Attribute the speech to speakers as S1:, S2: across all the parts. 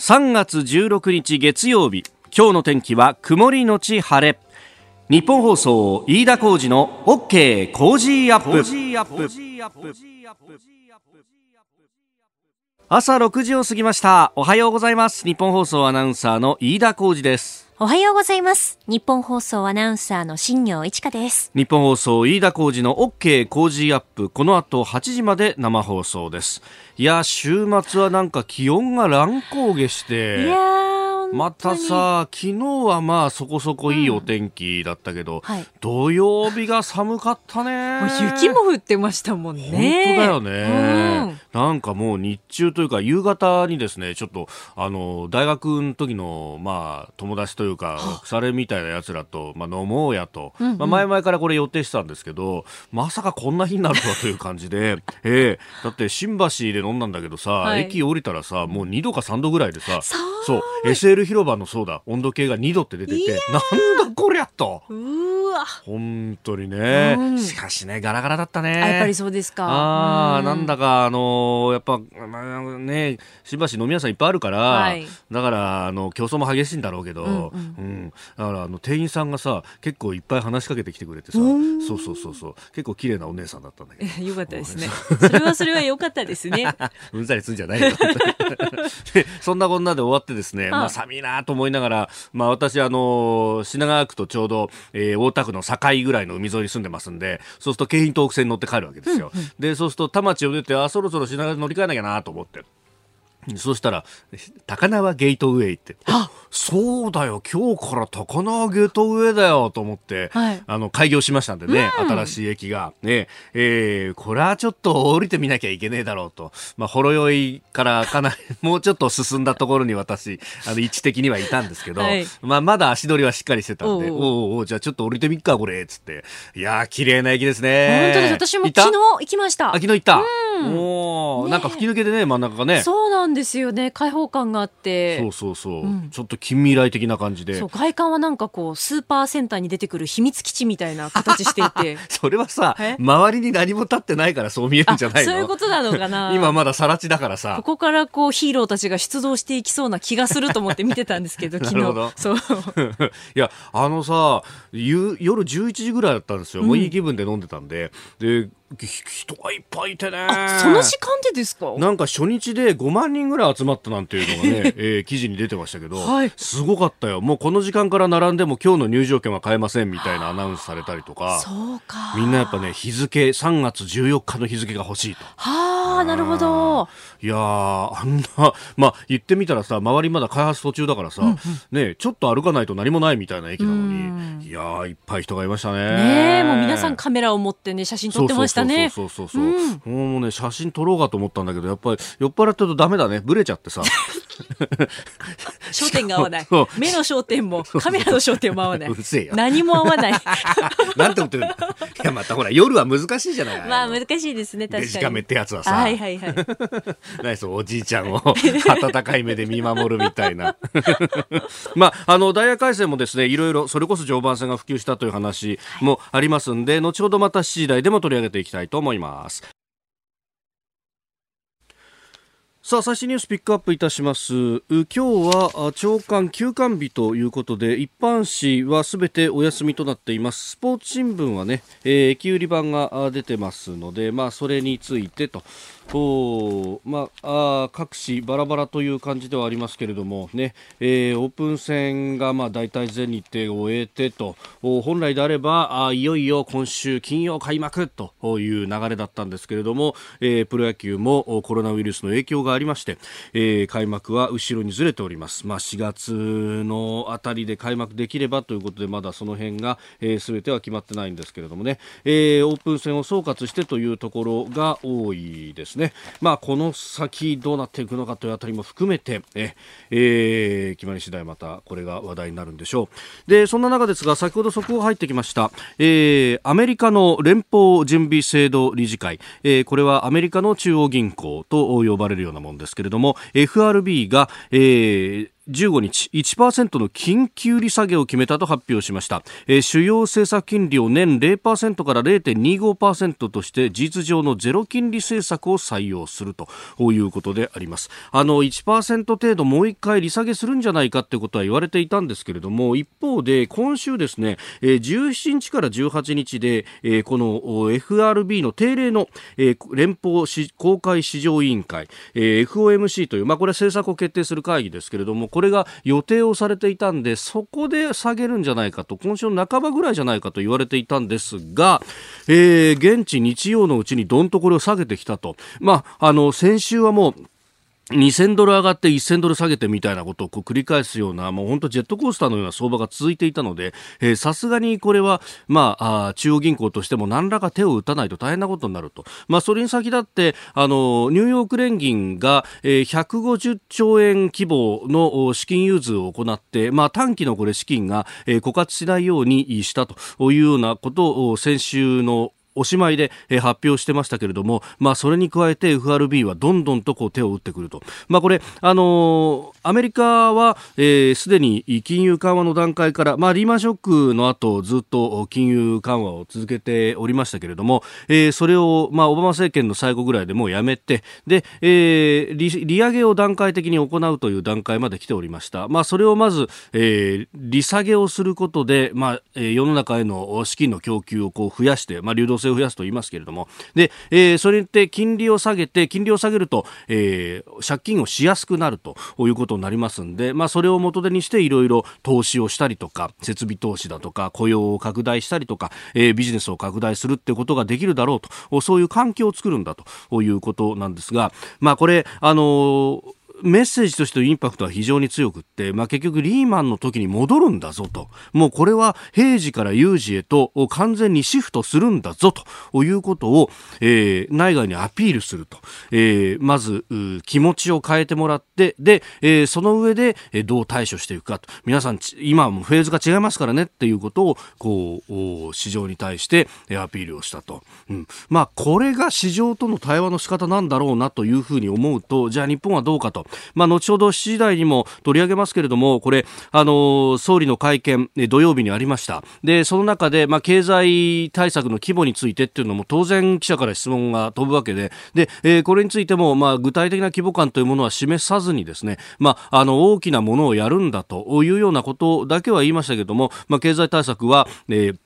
S1: 3月16日月曜日今日の天気は曇りのち晴れ。ニッポン放送飯田浩司の OK! Cozy up!。朝6時を過ぎました。おはようございます。ニッポン放送アナウンサーの飯田浩司です
S2: おはようございます。ニッポン放送アナウンサーの新行市佳です。
S1: ニッポン放送飯田浩司の OK! Cozy up!。この後8時まで生放送です。いや週末はなんか気温が乱高下して。
S2: いやー
S1: またさ昨日はまあそこそこいいお天気だったけど、
S2: はい。
S1: 土曜日が寒かったね。
S3: もう雪も降ってましたもんね。
S1: 本当だよね、
S3: うん。
S1: なんかもう日中というか夕方にですねちょっとあの大学の時のまあ友達というか腐れみたいなやつらと、まあ、飲もうやと、
S3: うんうん。
S1: まあ、前々からこれ予定してたんですけどまさかこんな日になるとはという感じで、ええ。だって新橋で飲んだんだけどさ、
S3: はい。
S1: 駅降りたらさもう2度か3度ぐらいでさそう SL 広場のそうだ温度計が2度って出ててなんだこりゃと。
S3: うーわ。
S1: 本当にね、
S3: うん。
S1: しかしねガラガラだったね。
S3: あやっぱりそうですか。
S1: ああ、
S3: う
S1: なんだか、あのーやっぱ、まあね、しばし飲み屋さんいっぱいあるから、
S3: はい。
S1: だから、あの、競争も激しいんだろうけど、うんん、
S3: ううん。
S1: だから、あの、店員さんがさ、結構いっぱい話しかけてきてくれてさ、
S3: うん。
S1: そうそうそうそう、結構綺麗なお姉さんだったんだけど。
S3: よかったですね。それはそれは良かったですね。
S1: うんざりすん。じゃないよ。でそんなこん。なで終わってですね、まあ
S3: あ
S1: 寒いなと思いながら、まあ私あの、品川区とちょうど、えー大田区の境ぐらいの海沿いに住んでますんで、そうすると京浜東北線に乗って帰るわけですよ。で、そうすると田町を出て、あ、そろそろ品川に乗り換えなきゃなと思って。そしたら、高輪ゲートウェイって。あそうだよ、今日から高輪ゲートウェイだよと思って、
S3: はい
S1: あの、開業しましたんでね、新しい駅が。ね、えーこれはちょっと降りてみなきゃいけねえだろうと。まあ、ほろ酔いからかなり、もうちょっと進んだところに私、あの、位置的にはいたんですけど、
S3: はい
S1: まあ、まだ足取りはしっかりしてたんで、
S3: おうおう
S1: おうおうおうじゃあちょっと降りてみっか、これ、つって。いやー、綺麗な駅ですね。
S3: 本当です。私も昨日行きました
S1: あ、。昨日行った？
S3: うん
S1: おー
S3: ね
S1: なんか吹き抜けでね、真ん中がね。
S3: そうなんですよね。開放感があって。
S1: そうそうそう、
S3: うん。
S1: ちょっと近未来的な感じで。
S3: そう外観はなんかこうスーパーセンターに出てくる秘密基地みたいな形していて。
S1: それはさ
S3: え？
S1: 周りに何も立ってないからそう見えるん
S3: あ
S1: じゃないの？
S3: そういうことなのかな。
S1: 今まだ更地だからさ。
S3: ここからこうヒーローたちが出動していきそうな気がすると思って見てたんですけど昨日。そう。
S1: いやあのさ夕夜11時ぐらいだったんですよ、もういい気分で飲んでたんで。でひ人がいっぱいいてね。
S3: あその時間でですか？
S1: なんか初日で5万人ぐらい集まったなんていうのがね、えー記事に出てましたけど、
S3: はい。
S1: すごかったよ。もうこの時間から並んでも今日の入場券は買えませんみたいなアナウンスされたりとか
S3: そうか。
S1: みんなやっぱね日付3月14日の日付が欲しいと。
S3: はあなるほど。
S1: いやー、あんな、まあ、言ってみたらさ、周りまだ開発途中だからさ、ね、ちょっと歩かないと何もないみたいな駅なのに、いやー、いっぱい人がいましたね。
S3: ねえもう皆さんカメラを持ってね写真撮ってましたね
S1: そうそうそうそうそうそう、もうね、写真撮ろうかと思ったんだけど、やっぱり酔っ払ってるとダメだね。ブレちゃってさ。
S3: 焦点が合わない目の焦点もカメラの焦点も合わない。何も合わない
S1: なんて思ってるんだ。いや、またほら、夜は難しいじゃない。
S3: まあ難しいですね確かに
S1: デジカメってやつはさ。
S3: はいはいはい
S1: 何そうおじいちゃんを温かい目で見守るみたいなまああのダイヤ改正もですねいろいろそれこそ常磐線が普及したという話もありますんで、後ほどまた7時台でも取り上げていきたいと思います。さあ最新ニュースピックアップいたします。今日は長官休館日ということで一般紙はすべてお休みとなっています。スポーツ新聞はね、えー駅売り版が出てますのでまあそれについてと。おまあ、あ各紙バラバラという感じではありますけれどもね、えーオープン戦がまあ大体全日程を終えてとお本来であればあいよいよ今週金曜開幕という流れだったんですけれども、えープロ野球もコロナウイルスの影響がありまして、えー開幕は後ろにずれております、まあ、4月のあたりで開幕できればということでまだその辺が、えー、全ては決まってないんですけれどもね、えーオープン戦を総括してというところが多いですね、ね。まあ、この先どうなっていくのかというあたりも含めてえ、えー決まり次第またこれが話題になるんでしょう。でそんな中ですが先ほど速報入ってきました、えーアメリカの連邦準備制度理事会、えーこれはアメリカの中央銀行と呼ばれるようなものですけれども FRB が、えー15日1%の緊急利下げを決めたと発表しました、えー、主要政策金利を年0%から0.25%として事実上のゼロ金利政策を採用するということであります。あの1%程度もう一回利下げするんじゃないかということは言われていたんですけれども一方で今週ですね、えー、17日から18日で、えー、この FRB の定例の、えー、連邦公開市場委員会、えー、FOMC という、まあ、これは政策を決定する会議ですけれどもここれが予定をされていたんでそこで下げるんじゃないかと今週の半ばぐらいじゃないかと言われていたんですが、えー、現地日曜のうちにどんとこれを下げてきたと、まあ、あの先週はもう2000ドル上がって1000ドル下げてみたいなことをこう繰り返すような、もう本当ジェットコースターのような相場が続いていたので、さすがにこれは、まああ、中央銀行としても何らか手を打たないと大変なことになると。まあ、それに先立って、あの、ニューヨーク連銀が、えー、150兆円規模の資金融通を行って、まあ、短期のこれ資金が、えー、枯渇しないようにしたというようなことを先週のおしまいで、えー、発表してましたけれども、まあ、それに加えて FRB はどんどんとこう手を打ってくると、まあ、これ、あのー、アメリカはすで、えー、に金融緩和の段階から、まあ、リーマンショックの後ずっと金融緩和を続けておりましたけれども、えー、それを、まあ、オバマ政権の最後ぐらいでもうやめてで、えー、利利上げを段階的に行うという段階まで来ておりました、まあ、それをまず、えー、利下げをすることで、まあ、世の中への資金の供給をこう増やして、まあ、流動性を増やすと言いますけれども。で、えー、それって金利を下げて金利を下げると、えー、借金をしやすくなるということになりますんで、まあ、それを元手にしていろいろ投資をしたりとか設備投資だとか雇用を拡大したりとか、えー、ビジネスを拡大するってことができるだろうと。そういう環境を作るんだということなんですが、まあ、これあのーメッセージとしてのインパクトは非常に強くって、まあ、結局リーマンの時に戻るんだぞと。もうこれは平時から有事へと完全にシフトするんだぞということを、えー、内外にアピールすると。えー、まず、気持ちを変えてもらって、で、えー、その上で、えどう対処していくかと。皆さん、今はもうフェーズが違いますからねっていうことを、こう、市場に対してアピールをしたと。うん。まあ、これが市場との対話の仕方なんだろうなというふうに思うと、じゃあ日本はどうかと。まあ、後ほど7時台にも取り上げますけれども、これ、あの、総理の会見、土曜日にありました。で、その中で、まあ、経済対策の規模についてっていうのも当然記者から質問が飛ぶわけで、で、えー、これについても、まあ、具体的な規模感というものは示さずにですね、まあ、あの、大きなものをやるんだというようなことだけは言いましたけれども、まあ、経済対策は、えー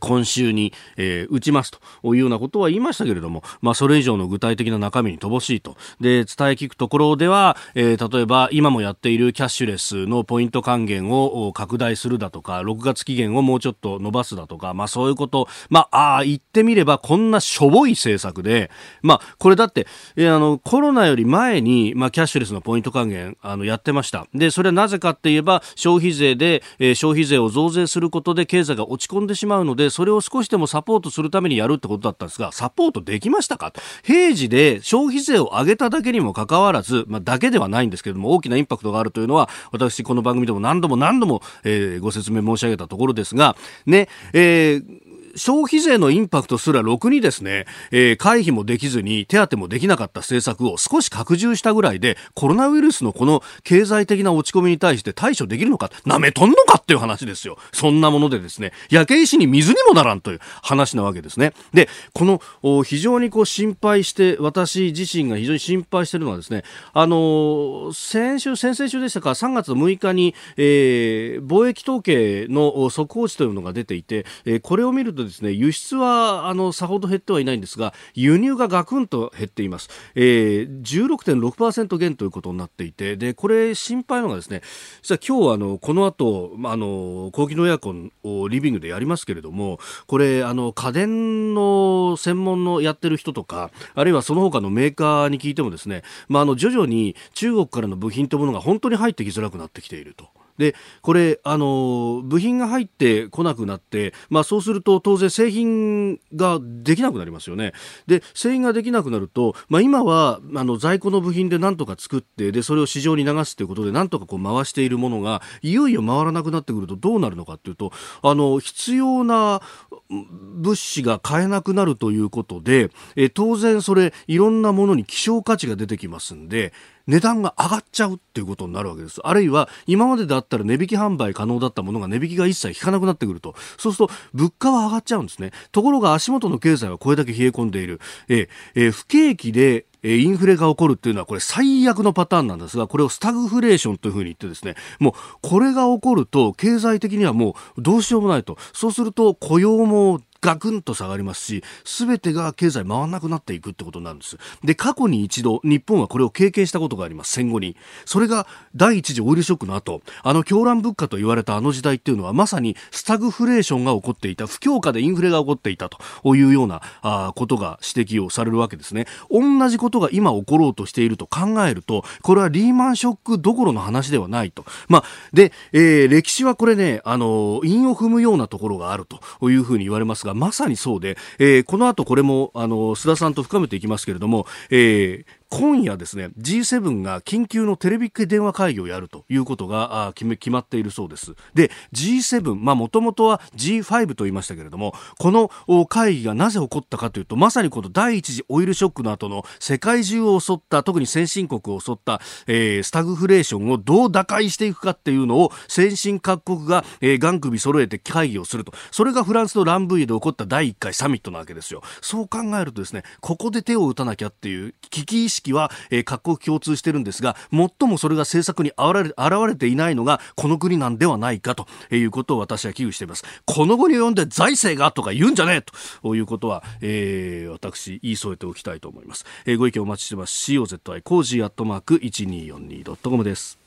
S1: 今週に、えー、打ちますというようなことは言いましたけれども、まあ、それ以上の具体的な中身に乏しいと。で、伝え聞くところでは、えー、例えば今もやっているキャッシュレスのポイント還元を拡大するだとか、6月期限をもうちょっと伸ばすだとか、まあ、そういうこと、まあ、ああ、言ってみればこんなしょぼい政策で、まあ、これだって、えー、あの、コロナより前に、まあ、キャッシュレスのポイント還元、あの、やってました。で、それはなぜかって言えば、消費税で、えー、消費税を増税することで経済が落ち込んでしまうので、それを少しでもサポートするためにやるってことだったんですが、サポートできましたか？と平時で消費税を上げただけにもかかわらず、まあ、だけではないんですけれども、大きなインパクトがあるというのは、私、この番組でも何度も何度も、えー、ご説明申し上げたところですが、ね、えー消費税のインパクトすらろくにですね、えー、回避もできずに手当もできなかった政策を少し拡充したぐらいで、コロナウイルスのこの経済的な落ち込みに対して対処できるのか、舐めとんのかっていう話ですよ。そんなものでですね、焼け石に水にもならんという話なわけですね。で、この非常にこう心配して、私自身が非常に心配してるのはですね、あのー、先週、先々週でしたか、3月6日に、えー、貿易統計の速報値というのが出ていて、えー、これを見るととですね輸出はあのさほど減ってはいないんですが輸入がガクンと減っています、えー、16.6%減ということになっていてでこれ心配なのがですね実は今日あのこの後あの高機能エアコンをリビングでやりますけれどもこれあの家電の専門のやってる人とかあるいはその他のメーカーに聞いてもですね、まあ、あの徐々に中国からの部品というものが本当に入ってきづらくなってきていると。でこれあの部品が入ってこなくなって、まあ、そうすると当然製品ができなくなりますよね。で製品ができなくなると、まあ、今はあの在庫の部品でなんとか作ってでそれを市場に流すということでなんとかこう回しているものがいよいよ回らなくなってくるとどうなるのかというとあの必要な物資が買えなくなるということでえ当然それいろんなものに希少価値が出てきますんで値段が上がっちゃうっていうことになるわけです。あるいは今までだったら値引き販売可能だったものが値引きが一切引かなくなってくると。そうすると物価は上がっちゃうんですね。ところが足元の経済はこれだけ冷え込んでいる。ええ不景気でインフレが起こるっていうのはこれ最悪のパターンなんですが、これをスタグフレーションというふうに言ってですね、もうこれが起こると経済的にはもうどうしようもないと。そうすると雇用もガクンと下がりますし、すべてが経済回らなくなっていくってことになるんです。で、過去に一度、日本はこれを経験したことがあります、戦後に。それが第一次オイルショックの後、あの狂乱物価と言われたあの時代っていうのは、まさにスタグフレーションが起こっていた、不況下でインフレが起こっていたというようなあことが指摘をされるわけですね。同じことが今起ころうとしていると考えると、これはリーマンショックどころの話ではないと。まあ、で、えー、歴史はこれね、あの、韻を踏むようなところがあるというふうに言われますが、まさにそうで、えー、この後これもあの須田さんと深めていきますけれども、えー、今夜ですね G7 が緊急のテレビ電話会議をやるということが決め決まっているそうです。で G7 まあもともとは G5 と言いましたけれどもこの会議がなぜ起こったかというとまさにこの第一次オイルショックの後の世界中を襲った特に先進国を襲った、えー、スタグフレーションをどう打開していくかっていうのを先進各国が、えー、眼首揃えて会議をすると。それがフランスのランブイで起こった第1回サミットなわけですよ。そう考えるとですねここで手を打たなきゃっていう危機意識識は、えー、各国共通してるんですが最もそれが政策に現れ現れていないのがこの国なんではないかということを私は危惧しています。この後に読んで財政がとか言うんじゃねえということは、えー、私言い添えておきたいと思います、えー、ご意見お待ちしてます。COZY コージーアットマーク 1242.com です。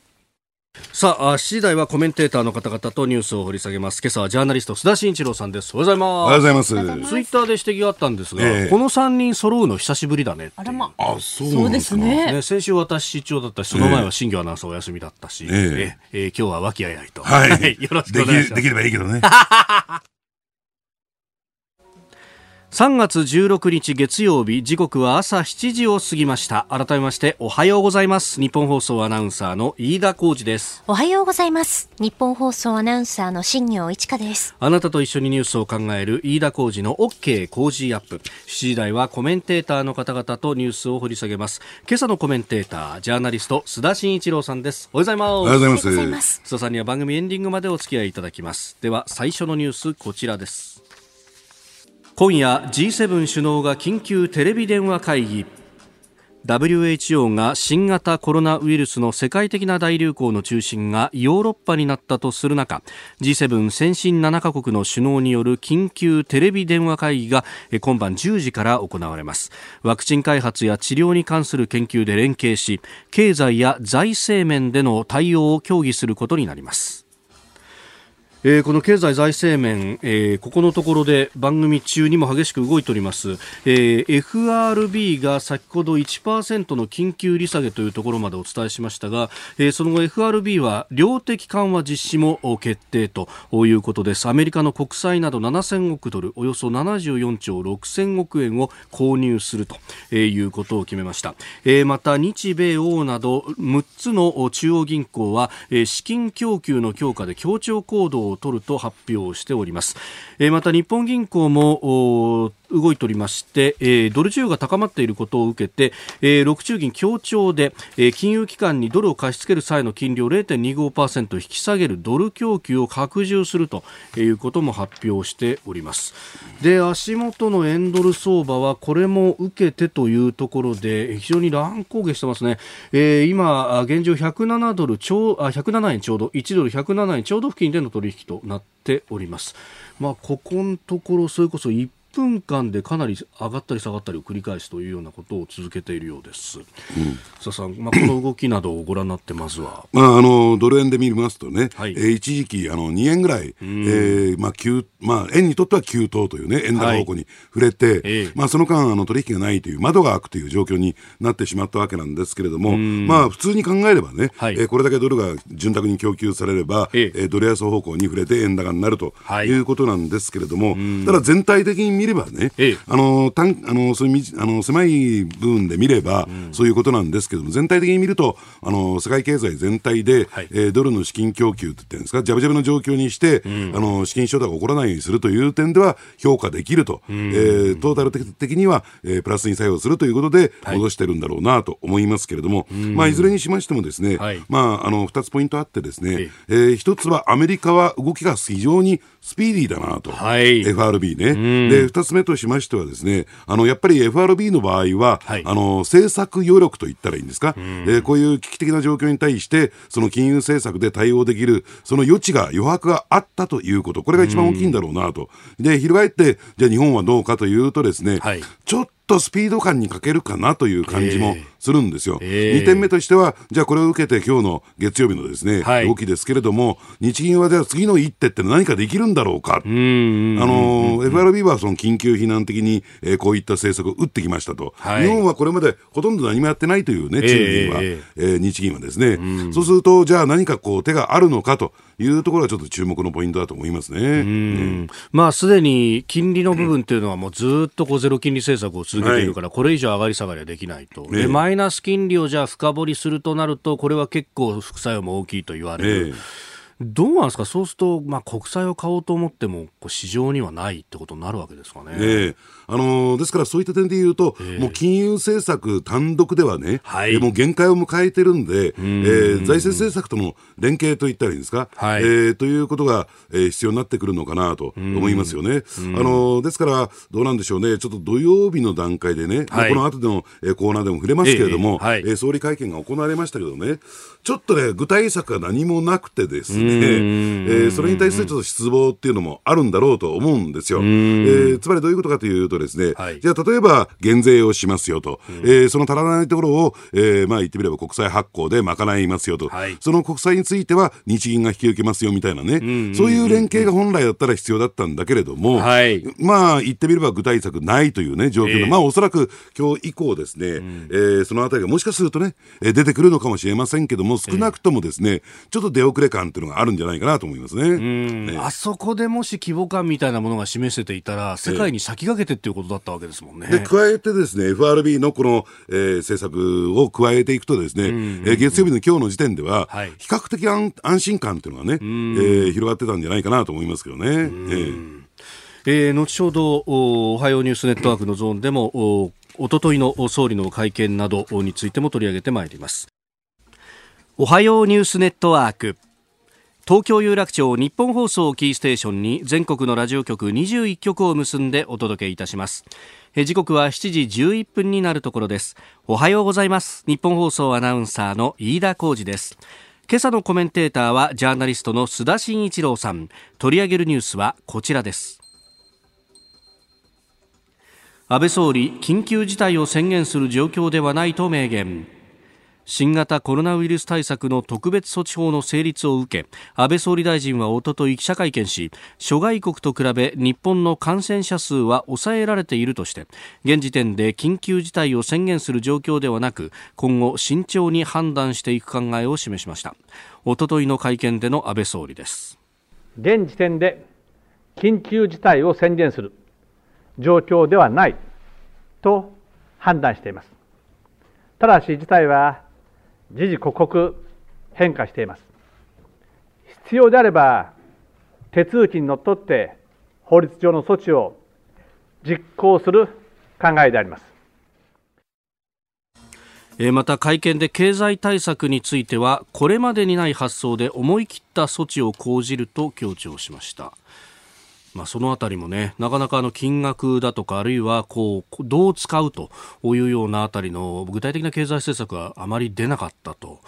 S1: さあ、7時台はコメンテーターの方々とニュースを掘り下げます。今朝はジャーナリスト須田慎一郎さんです。おはようございます。お
S4: はようござい
S1: ます。ツイッターで指摘があったんですが、えー、この3人揃うの久しぶりだね
S3: あらま
S4: あ、そうです
S3: ね
S1: ね。先週私出張だったし、その前は新行アナウンサーお休みだったし、えー、ええー、今日は和気あいあいと。
S4: はい。
S1: よろしくお願いします。
S4: できればいいけどね。
S1: 3月16日月曜日時刻は朝7時を過ぎました。改めましておはようございます。日本放送アナウンサーの飯田浩二です。
S2: おはようございます。日本放送アナウンサーの新業一華です。
S1: あなたと一緒にニュースを考える飯田浩二の OK 工事アップ。7時台はコメンテーターの方々とニュースを掘り下げます。今朝のコメンテータージャーナリスト須田慎一郎さんです。おはようございます。お
S4: はようございます。
S1: 須田さんには番組エンディングまでお付き合いいただきます。では最初のニュースこちらです今夜 G7 首脳が緊急テレビ電話会議。WHO が新型コロナウイルスの世界的な大流行の中心がヨーロッパになったとする中 G7 先進7カ国の首脳による緊急テレビ電話会議が今晩10時から行われます。ワクチン開発や治療に関する研究で連携し経済や財政面での対応を協議することになります。えー、この経済財政面、えー、ここのところで番組中にも激しく動いております、えー、FRB が先ほど1%の緊急利下げというところまでお伝えしましたが、えー、その後 FRB は量的緩和実施も決定ということです。アメリカの国債など7000億ドルおよそ74兆6000億円を購入するということを決めました、えー、また日米欧など6つの中央銀行は資金供給の強化で協調行動をを取ると発表しております、また日本銀行も動いておりまして、えー、ドル需要が高まっていることを受けて、えー、6中銀協調で、えー、金融機関にドルを貸し付ける際の金利を0.25%引き下げるドル供給を拡充するということも発表しております。で足元の円ドル相場はこれも受けてというところで非常に乱高下してますね、えー、今現状107ドルちょうあ107円ちょうど1ドル107円ちょうど付近での取引となっております。まあここのところそれこそ1分間でかなり上がったり下がったりを繰り返すというようなことを続けているようです。うん、ささん、まあ、この動きなどをご覧になってまずは、
S4: まあ、あのドル円で見ますとね、はい、えー、一時期あの2円ぐらい、えーまあ急まあ、円にとっては急騰というね円高方向に触れて、はい、まあ、その間あの取引がないという窓が開くという状況になってしまったわけなんですけれども、まあ、普通に考えればね、はい、えー、これだけドルが潤沢に供給されれば、えー、ドル安方向に触れて円高になるとい。うことなんですけれども、ただ全体的に見見ればね、ええ、あの単あのそういうあの狭い部分で見れば、うん、そういうことなんですけども、全体的に見ると、あの世界経済全体で、はい、えー、ドルの資金供給って言ってるんですか、じゃぶじゃぶの状況にして、うん、あの資金衝突が起こらないようにするという点では評価できると、うん、えー、トータル的には、えー、プラスに作用するということで、戻してるんだろうなと思いますけれども、はい、まあ、いずれにしましてもですね、はい、まあ、あの2つポイントあってですね、えー、1つはアメリカは動きが非常にスピーディーだなと、はい、FRB ね、で2つ目としましてはですねあのやっぱり FRB の場合は、はい、あの政策余力と言ったらいいんですか、えー、こういう危機的な状況に対してその金融政策で対応できるその余地が余白があったということ。これが一番大きいんだろうなと。で翻ってじゃあ日本はどうかというとですね、はい、ちょっとスピード感に欠けるかなという感じもするんですよ。えー、2点目としては、じゃあこれを受けて今日の月曜日のですね、はい、動きですけれども、日銀はじゃあ次の一手って何かできるんだろうか？あの、FRB はその緊急避難的に、えー、こういった政策を打ってきましたと、はい、日本はこれまでほとんど何もやってないというね、中銀は、えー、えー、日銀はですね、そうすると、じゃあ何かこう手があるのかというところがちょっと注目のポイントだと思いますね。ね
S1: まあ、すでに金利の部分っていうのはもうずっとこうゼロ金利政策を続けているから、はい、これ以上上がり下がりはできないと。で、マイナス金利をじゃあ深掘りするとなると、これは結構副作用も大きいと言われる。どうなんですか、そうすると、まあ、国債を買おうと思っても、市場にはないってことになるわけですかね。
S4: ねあのー、ですからそういった点で言うと、えー、もう金融政策単独ではね、はい、もう限界を迎えてるんで、えー、財政政策との連携といったらいいんですか、はい、えー、ということが、えー、必要になってくるのかなと思いますよね。あのー、ですから、どうなんでしょうね、ちょっと土曜日の段階でね、はい、この後での、えー、コーナーでも触れますけれども、えーはい、えー、総理会見が行われましたけどね、ちょっとね、具体策が何もなくてですね、えー、それに対するちょっと失望っていうのもあるんだろうと思うんですよ。えー、つまりどういうことかというとですね、はい、じゃあ例えば減税をしますよと、うん、えー、その足らないところを、えー、まあ言ってみれば国債発行で賄いますよと、はい、その国債については日銀が引き受けますよみたいなね、そういう連携が本来だったら必要だったんだけれども、はい、まあ言ってみれば具体策ないというね、状況で、えー、まあおそらく今日以降ですね、うん、えー、そのあたりがもしかするとね、え出てくるのかもしれませんけども、少なくともですね、えー、ちょっと出遅れ感っていうのがあるんじゃないかなと思いますね。
S1: ねあそこでもし規模感みたいなものが示せていたら、世界に先駆けてっていうことだったわけですもんね。
S4: で加えてですね FRB のこの、えー、政策を加えていくとですね、うんうんうん、えー、月曜日の今日の時点では、はい、比較的安安心感っていうのがね、えー、広がってたんじゃないかなと思いますけどね。えー
S1: えー、後ほどおはようニュースネットワークのゾーンでもおおとといの総理の会見などについても取り上げてまいります。おはようニュースネットワーク東京有楽町日本放送キーステーションに全国のラジオ局21局を結んでお届けいたします。時刻は7時11分になるところです。おはようございます。日本放送アナウンサーの飯田浩二です。今朝のコメンテーターはジャーナリストの須田慎一郎さん。取り上げるニュースはこちらです。安倍総理緊急事態を宣言する状況ではないと明言。新型コロナウイルス対策の特別措置法の成立を受け安倍総理大臣はおととい記者会見し諸外国と比べ日本の感染者数は抑えられているとして現時点で緊急事態を宣言する状況ではなく今後慎重に判断していく考えを示しました。おとといの会見での安倍総理です。
S5: 現時点で緊急事態を宣言する状況ではないと判断しています。ただし事態は時々刻々変化しています。必要であれば手続きにのっとって法律上の措置を実行する考えであります。
S1: また会見で経済対策についてはこれまでにない発想で思い切った措置を講じると強調しました。まあ、そのあたりもね、なかなかあの金額だとか、あるいはこう、どう使うというようなあたりの具体的な経済政策があまり出なかったと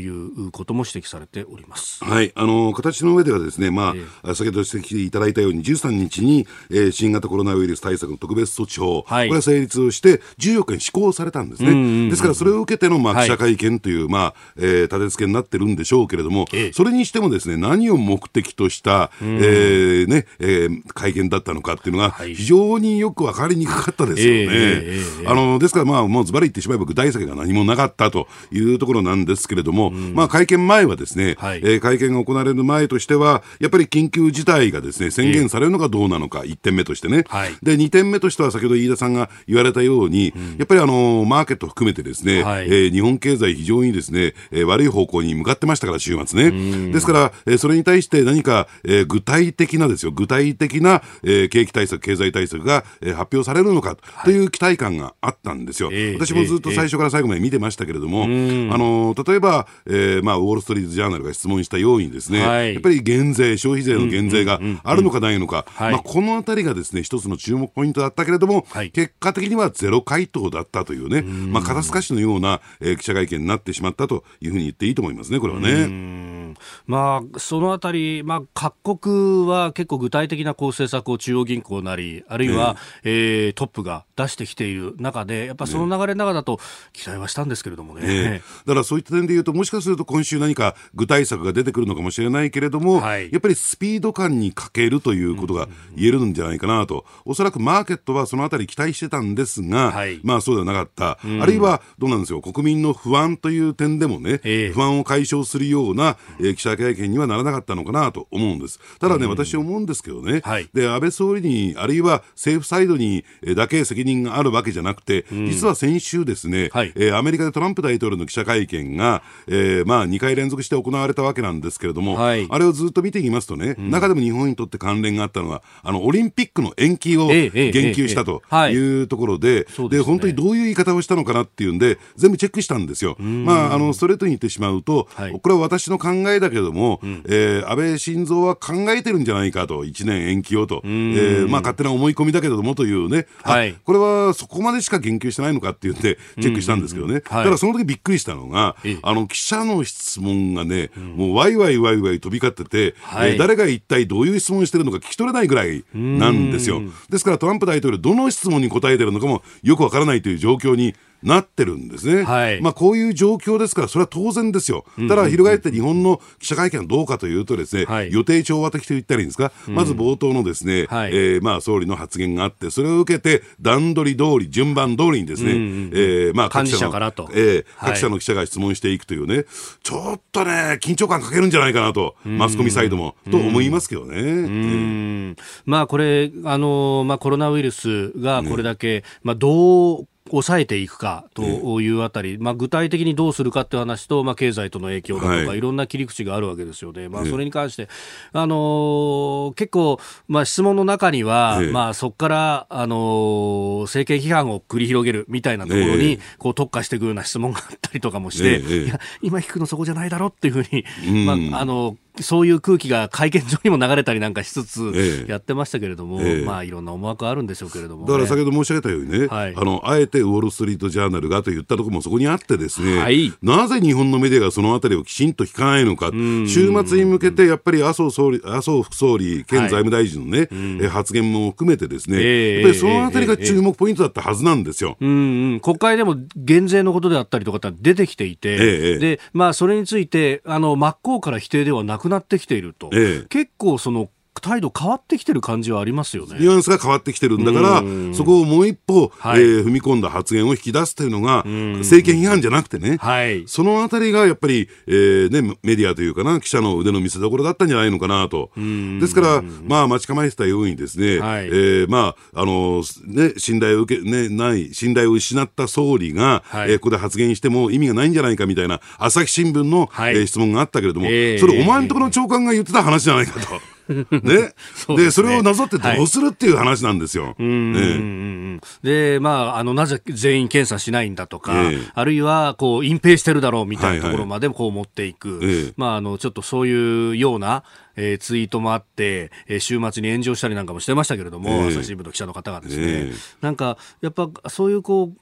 S1: いうことも指摘されております。
S4: はい、あの、形の上ではですね、まあ、えー、先ほど指摘いただいたように、13日に、えー、新型コロナウイルス対策の特別措置法、はい、これが成立をして、14日に施行されたんですね。ですから、それを受けての、まあ、記者会見という、はい、まあ、えー、立て付けになってるんでしょうけれども、えー、それにしてもですね、何を目的とした、えー、ね、えーえー、会見だったのかっていうのが、非常によく分かりにくかったですよね。えー、あのですから、まあ、もうズバリ言ってしまえば具体策が何もなかったというところなんですけれども、うん、まあ、会見前はですね、はい、えー、会見が行われる前としては、やっぱり緊急事態がですね宣言されるのかどうなのか、1点目としてね、はい、で2点目としては、先ほど飯田さんが言われたように、うん、やっぱりあのマーケット含めてですね、はい、えー、日本経済、非常にですね、えー、悪い方向に向かってましたから、週末ね。ですから、えー、それに対して何か、えー、具体的なですよ、具体的な、えー、景気対策、経済対策が、えー、発表されるのかという期待感があったんですよ。私もずっと最初から最後まで見てましたけれども、あの例えば、えーまあ、ウォール・ストリート・ジャーナルが質問したようにですね、はい、やっぱり減税、消費税の減税があるのかないのか、まあ、このあたりがですね一つの注目ポイントだったけれども、はい、結果的にはゼロ回答だったというね、まあ、肩透かしのような、えー、記者会見になってしまったというふうに言っていいと思いますね、これはね。
S1: まあ、そのあたり、まあ、各国は結構具体的なこう政策を中央銀行なり、あるいは、ええ。ー、トップが出してきている中で、やっぱその流れの中だと期待はしたんですけれどもね。ね
S4: だからそういった点でいうと、もしかすると今週何か具体策が出てくるのかもしれないけれども、はい、やっぱりスピード感に欠けるということが言えるんじゃないかなと、おそらくマーケットはそのあたり期待してたんですが、はい、まあそうではなかった、うん、あるいはどうなんですよ、国民の不安という点でもね、えー、不安を解消するような、えー、記者会見にはならなかったのかなと思うんです。ただね、うん、私思うんですけどね、はい、で安倍総理に、あるいは政府サイドにだけ責任があるわけじゃなくて、うん、実は先週ですね、はい、えー、アメリカでトランプ大統領の記者会見が、えー、まあ2回連続して行われたわけなんですけれども、はい、あれをずっと見ていきますとね、うん、中でも日本にとって関連があったのは、あのオリンピックの延期を言及したとい。うところで、で、本当にどういう言い方をしたのかなっていうんで、全部チェックしたんですよ。まあ、あのストレートに言ってしまうと、はい、これは私の考えだけれども、うん、えー、安倍晋三は考えてるんじゃないかと、1年延期をと、えー、まあ、勝手な思い込みだけれどもというね、はい、これはそこまでしか言及してないのかっていうんで、チェックしたんですけどね、ただその時びっくりしたのが、あの記者の質問がね、もうわいわいわいわい飛び交ってて、はい、えー、誰が一体どういう質問してるのか聞き取れないぐらいなんですよ。ですからトランプ大統領、どの質問に答えてるのかもよくわからないという状況になってるんですね、はい、まあ、こういう状況ですから、それは当然ですよ、ただ、翻って日本の記者会見はどうかというと、ですね、はい、予定調和的と言ったらいいんですか、うん、まず冒頭のですね、はい、えー、まあ、総理の発言があって、それを受けて、段取り通り、順番通りにですね、うんうん、えー、まあ、各社のえー、各社の記者が質問していくというね、ちょっとね、緊張感かけるんじゃないかなと、マスコミサイドも、と思いますけどね。え
S1: ー、まあ、これ、あのまあ、コロナウイルスがこれだけ、ね、まあ、どう抑えていくかというあたり、まあ、具体的にどうするかという話と、まあ、経済との影響だとか、はい、いろんな切り口があるわけですよね、まあ、それに関して、あのー、結構、まあ、質問の中には、まあ、そこから、あのー、政権批判を繰り広げるみたいなところに、こう特化していくような質問があったりとかもして、いや今聞くのそこじゃないだろっていうふうに、まああのそういう空気が会見場にも流れたりなんかしつつやってましたけれども、ええ、まあいろんな思惑あるんでしょうけれども、ね、
S4: だから先ほど申し上げたようにね、はい、あのあえてウォール・ストリート・ジャーナルがと言ったところもそこにあってですね、はい、なぜ日本のメディアがそのあたりをきちんと聞かないのか、週末に向けてやっぱり麻生総理麻生副総理、兼財務大臣のね、はい、発言も含めてですね、え、やっぱりそのあたりが注目ポイントだったはずなんですよ。
S1: うんうん、国会でも減税のことであったりとかって出てきていて、でまあ、それについてあの真っ向から否定ではなくなってきていると、ええ、結構その態度変わってきてる感じはありますよね。
S4: ニュアンスが変わってきてるんだから、そこをもう一歩、はい、えー、踏み込んだ発言を引き出すというのが、政権批判じゃなくてね、はい、そのあたりがやっぱり、えーね、メディアというかな、記者の腕の見せ所だったんじゃないのかなと。ですから、まあ、待ち構えてたようにですね、はい、えー、まあ、あの、ね、信頼を受け、ね、ない、信頼を失った総理が、はい、えー、ここで発言しても意味がないんじゃないかみたいな、朝日新聞の、はい、えー、質問があったけれども、えー、それお前のところの長官が言ってた話じゃないかと。ね。そで、ね、それをなぞってどうするっていう話なんですよ。はい
S1: ね、で、まあ、あの、なぜ全員検査しないんだとか、えー、あるいは、こう、隠蔽してるだろうみたいなところまでこう持っていく、はいはい、まあ、あの、ちょっとそういうような、えー、ツイートもあって、えー、週末に炎上したりなんかもしてましたけれども、えー、朝日新聞の記者の方がですね、えー、なんか、やっぱ、そういうこう、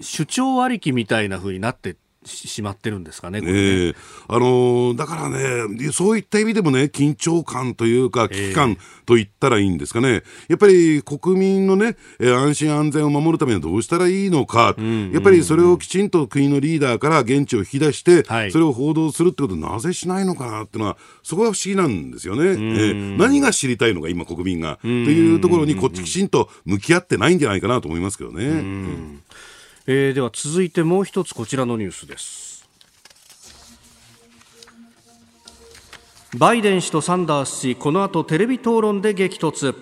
S1: 主張ありきみたいなふうになってしまってるんですかね、
S4: ねえ。ー、あのー、だからね、そういった意味でもね、緊張感というか、危機感と言ったらいいんですかね、やっぱり国民のね、えー、安心安全を守るためにはどうしたらいいのか、うんうんうん、やっぱりそれをきちんと国のリーダーから現地を引き出して、はい、それを報道するってこと、なぜしないのかなっていうのは、そこは不思議なんですよね。えー、何が知りたいのか、今、国民が。というところに、こっちきちんと向き合ってないんじゃないかなと思いますけどね。うん
S1: えー、では続いてもう一つこちらのニュースです。バイデン氏とサンダース氏この後テレビ討論で激突。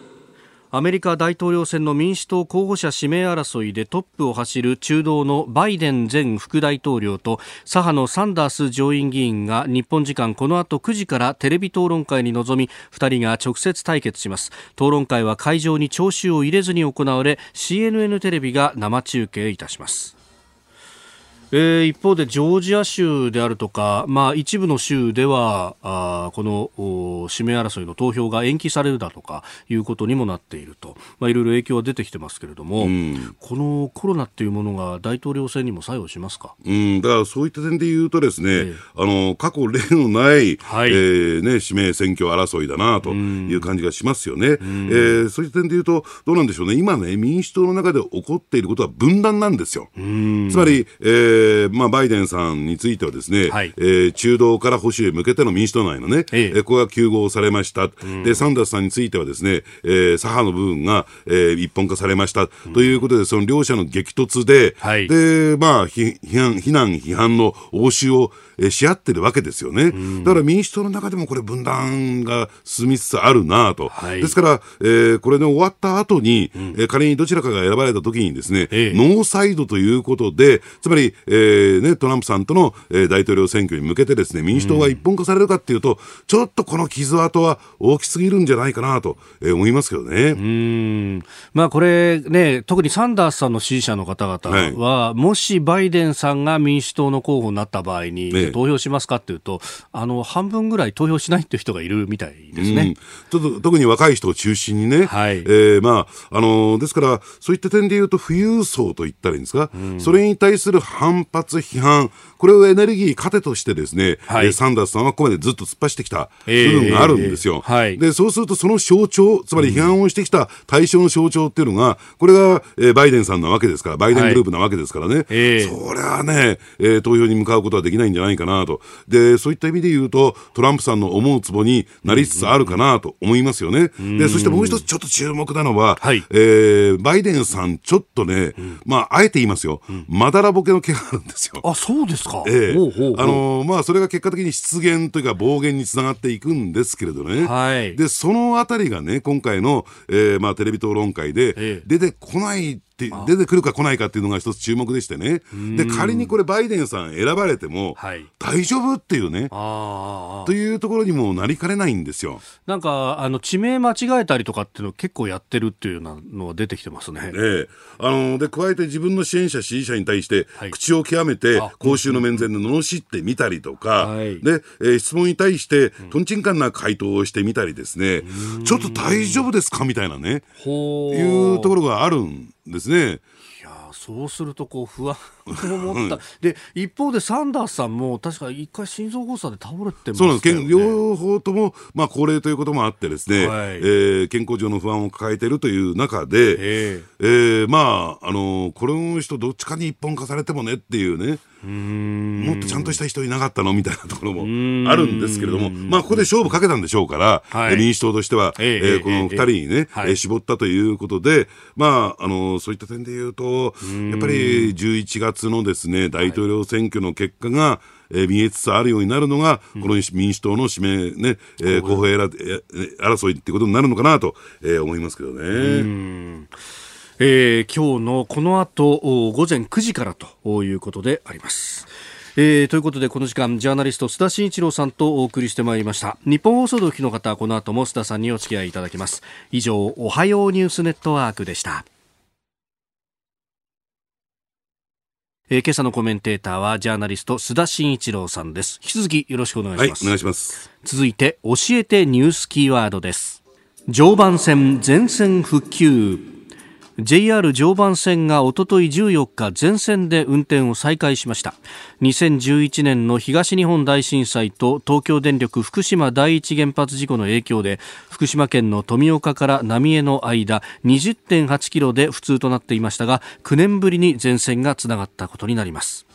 S1: アメリカ大統領選の民主党候補者指名争いでトップを走る中道のバイデン前副大統領と左派のサンダース上院議員が日本時間この後9時からテレビ討論会に臨み2人が直接対決します。討論会は会場に聴衆を入れずに行われ CNN テレビが生中継いたします。えー、一方でジョージア州であるとか、まあ、一部の州ではあこの指名争いの投票が延期されるだとかいうことにもなっていると、まあ、いろいろ影響は出てきてますけれども、うん、このコロナっていうものが大統領選にも作用しますか、
S4: うん、だからそういった点で言うとですね、えー、あの過去例のない、はい、えー、ね、指名選挙争いだなという感じがしますよね、うん、えー、そういった点で言うとどうなんでしょうね。今ね民主党の中で起こっていることは分断なんですよ。つまり、えーえーまあ、バイデンさんについてはですね、はい、えー、中道から保守へ向けての民主党内のね、ええ。ここが休合されました、うん、でサンダースさんについてはですね、えー、左派の部分が、えー、一本化されました、うん、ということで、その両者の激突で、はい、でまあ、批判、非難、批判の応酬をえし合ってるわけですよね、だから民主党の中でもこれ、分断が進みつつあるなと、はい、ですから、えー、これで終わった後に、うん、えー、仮にどちらかが選ばれたときにですね、ええ、ノーサイドということで、つまり、えーね、トランプさんとの、えー、大統領選挙に向けてですね民主党が一本化されるかっていうと、うん、ちょっとこの傷跡は大きすぎるんじゃないかなと、えー、思いますけどね。
S1: うん。まあ、これね、特にサンダースさんの支持者の方々は、はい、もしバイデンさんが民主党の候補になった場合に、ね投票しますかっていうと、あの半分ぐらい投票しないっていう人がいるみたいですね、
S4: うん、ちょっと特に若い人を中心にね、はい。えーまああのですから、そういった点で言うと、富裕層と言ったらいいんですか、うん、それに対する反発、批判、これをエネルギー糧としてですね、はい、サンダースさんはここまでずっと突っ走ってきた部分があるんですよ。えーえーはい、でそうすると、その象徴、つまり批判をしてきた対象の象徴っていうのが、これが、えー、バイデンさんなわけですから、バイデングループなわけですからね、はいえー、それはね、えー、投票に向かうことはできないんじゃないかなと。で、そういった意味で言うと、トランプさんの思うつぼになりつつあるかなと思いますよね。で、そしてもう一つちょっと注目なのは、はい、えー、バイデンさん、ちょっとね、うん、まあ、あえて言いますよ、うん、まだらぼけの毛があるんですよ。
S1: あ、そうですか。
S4: ええー、あのー、まあ、それが結果的に失言というか暴言につながっていくんですけれどね。はい。で、そのあたりがね、今回の、えー、まあ、テレビ討論会で出てこないって出てくるか来ないかっていうのが一つ注目でしてね、で仮にこれ、バイデンさん選ばれても、大丈夫っていうね、というところにもなりかねないんですよ。
S1: なんかあの地名間違えたりとかっていうの結構やってるっていうようなのは出てきてますね。
S4: ええ、あので加えて自分の支援者、支持者に対して、口を極めて公衆の面前で罵ってみたりとか、はい、でえー、質問に対して、とんちんかんな回答をしてみたりですね、ちょっと大丈夫ですか？みたいなね、いうところがあるんですね。
S1: いやそうするとこう不安 を持った。で一方でサンダースさんも確か一回心臓発作で倒れて
S4: ね、そうなんです。両方とも、まあ、高齢ということもあってですね、はい、えー、健康上の不安を抱えているという中で、えー、えー、まああのこの人どっちかに一本化されてもねっていうねもっとちゃんとした人いなかったの？みたいなところもあるんですけれども、まあ、ここで勝負かけたんでしょうから、はい、民主党としては、えー、えー、この2人にね、えー、絞ったということで、まあ、あのそういった点で言うと、やっぱり11月のですね大統領選挙の結果が、えー、見えつつあるようになるのが、この民主党の指名ね、えー、候補選争いってことになるのかなと、えー、思いますけどね。
S1: えー、今日のこの後午前9時からということであります。えー、ということでこの時間ジャーナリスト須田慎一郎さんとお送りしてまいりました。日本放送でお聞きの方この後も須田さんにお付き合いいただきます。以上おはようニュースネットワークでした。えー、今朝のコメンテーターはジャーナリスト須田慎一郎さんです。引き続きよろしくお願いします、
S4: はい、お願いします。
S1: 続いて教えてニュースキーワードです。常磐線全線復旧 JR 常磐線がおととい14日全線で運転を再開しました。2011年の東日本大震災と東京電力福島第一原発事故の影響で福島県の富岡から浪江の間20.8キロで不通となっていましたが9年ぶりに全線がつながったことになります、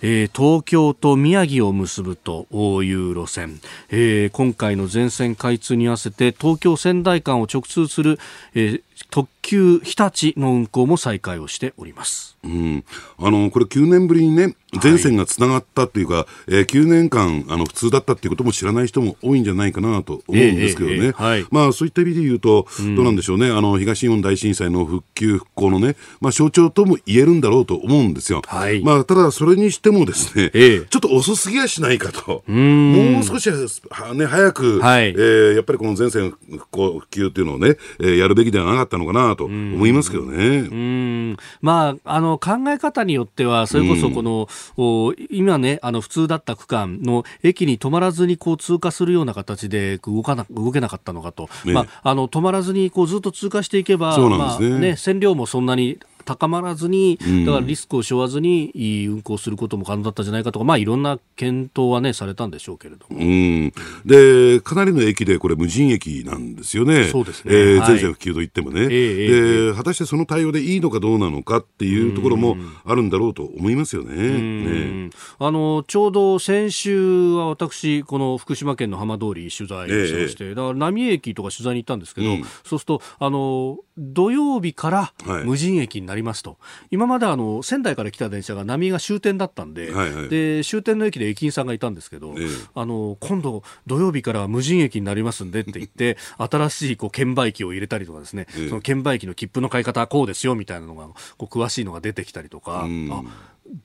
S1: 東京と宮城を結ぶという路線、えー、今回の全線開通に合わせて東京仙台間を直通する、えー、特急日立の運行も再開をしております。
S4: うん、あのこれ9年ぶりにね全線がつながったっていうか、はい、えー、9年間あの普通だったっていうことも知らない人も多いんじゃないかなと思うんですけどね、えーえーはい、まあ、そういった意味で言うと、うん、どうなんでしょうね。あの東日本大震災の復旧復興のね、まあ、象徴とも言えるんだろうと思うんですよ、はい、まあ、ただそれにしてもですね、えー、ちょっと遅すぎやしないかと。もう少しは、ね、早く、はい、えー、やっぱりこの全線復興復旧っていうのをね、えー、やるべきではなかったのかなと思いますけどね。
S1: うん。まあ、あの考え方によってはそれこそこの、うん、今ねあの普通だった区間の駅に止まらずにこう通過するような形で動かな動けなかったのかと、ね、まあ、あの止まらずにこうずっと通過していけば、ね、まあね、線量もそんなに高まらずに、だからリスクを背負わずに運行することも可能だったんじゃないかとか、まあ、いろんな検討は、ね、されたんでしょうけれども、う
S4: ん、でかなりの駅で、これ、無人駅なんですよね、
S1: そうですね、
S4: えー、全線普及といってもね、はい、で、果たしてその対応でいいのかどうなのかっていうところもあるんだろうと思いますよね。ね。
S1: あのちょうど先週は私、この福島県の浜通り取材しまして、だから浪江駅とか取材に行ったんですけど、うん、そうするとあの土曜日から無人駅になりますと、はい、今まであの仙台から来た電車が波が終点だったんではいはい、で終点の駅で駅員さんがいたんですけど、えー、あの今度土曜日から無人駅になりますんでって言って 新しいこう券売機を入れたりとかですね、えー、その券売機の切符の買い方はこうですよみたいなのがこう詳しいのが出てきたりとか。あ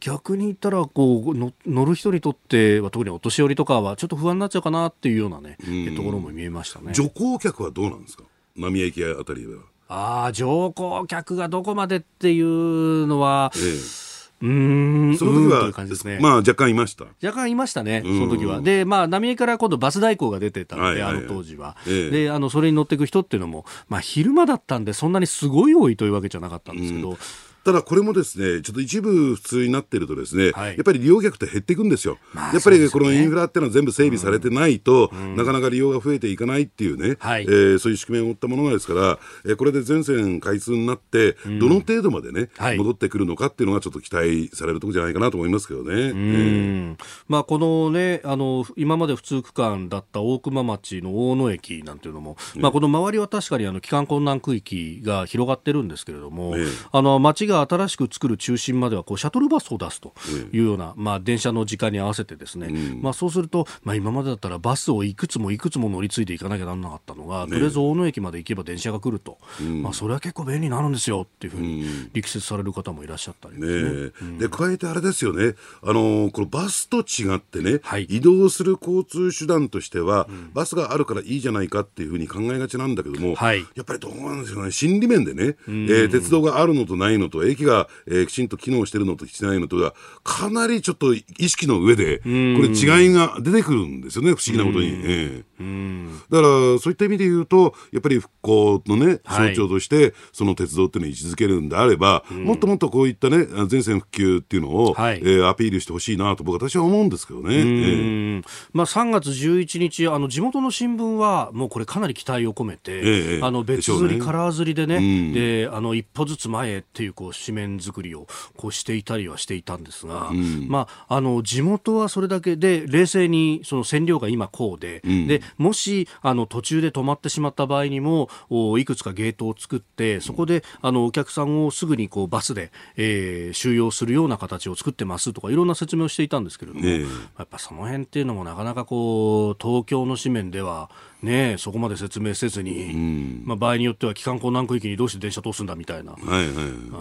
S1: 逆に言ったらこう乗る人にとっては特にお年寄りとかはちょっと不安になっちゃうかなっていうようなね、ところも見えましたね。
S4: 乗降客はどうなんですか？浪江駅あたりでは。
S1: ああ、乗降客がどこまでっていうのは、ええうん、
S4: その時は、ね、まあ若干いました。
S1: 若干いましたね、その時は。で、まあ、浪江から今度バス代行が出てたので、あの当時は。で、あの、それに乗っていく人っていうのも、まあ、昼間だったんで、そんなにすごい多いというわけじゃなかったんですけど、
S4: ただこれもですね、ちょっと一部普通になってるとですね、はい、やっぱり利用客って減っていくんですよ。まあ、やっぱりこのインフラっていうのは全部整備されてないと、うん、なかなか利用が増えていかないっていうね、はい、えー、そういう宿命を負ったものですから、えー、これで全線開通になって、どの程度までね、うん、戻ってくるのかっていうのがちょっと期待されるところじゃないかなと思いますけどね。え
S1: ー、まあこのね、あの、今まで普通区間だった大熊町の大野駅なんていうのも、ね、まあこの周りは確かにあの帰還困難区域が広がってるんですけれども、ね、あの町が新しく作る中心まではこうシャトルバスを出すというような、まあ、電車の時間に合わせてですね、まあ、そうすると、まあ、今までだったらバスをいくつもいくつも乗り継いでいかなきゃならなかったのが、とりあえず大野駅まで行けば電車が来ると、まあ、それは結構便利になるんですよっていうふうに力説される方もいらっしゃったりで
S4: すね。で加えてあれですよね。あのこのバスと違ってね、はい、移動する交通手段としては、バスがあるからいいじゃないかっていうふうに考えがちなんだけども、はい、やっぱりどうなんですよね。心理面でね、えー、鉄道があるのとないのと駅が、えー、きちんと機能してるのとしてないのとは、かなりちょっと意識の上で、これ違いが出てくるんですよね、不思議なことに。えー、だから、そういった意味で言うと、やっぱり復興のね、象徴として、その鉄道っていうのを位置づけるんであれば、もっともっとこういったね、全線復旧っていうのを、はい、えー、アピールしてほしいなと、僕私は思うんですけどね。え
S1: ー、まあ、3月11日、あの地元の新聞は、もうこれ、かなり期待を込めて、えー、あの別釣り、ね、カラー釣りでね、であの一歩ずつ前へっていうこう紙面作りをこうしていたりはしていたんですが、うん、まあ、あの地元はそれだけで冷静にその線量が今こうでうん、でもしあの途中で止まってしまった場合にもいくつかゲートを作ってそこであのお客さんをすぐにこうバスで、えー、収容するような形を作ってますとかいろんな説明をしていたんですけれども、やっぱその辺っていうのもなかなかこう東京の紙面ではね、そこまで説明せずに、うん、まあ、場合によっては帰還困難区域にどうして電車通すんだみたいな、はいはい、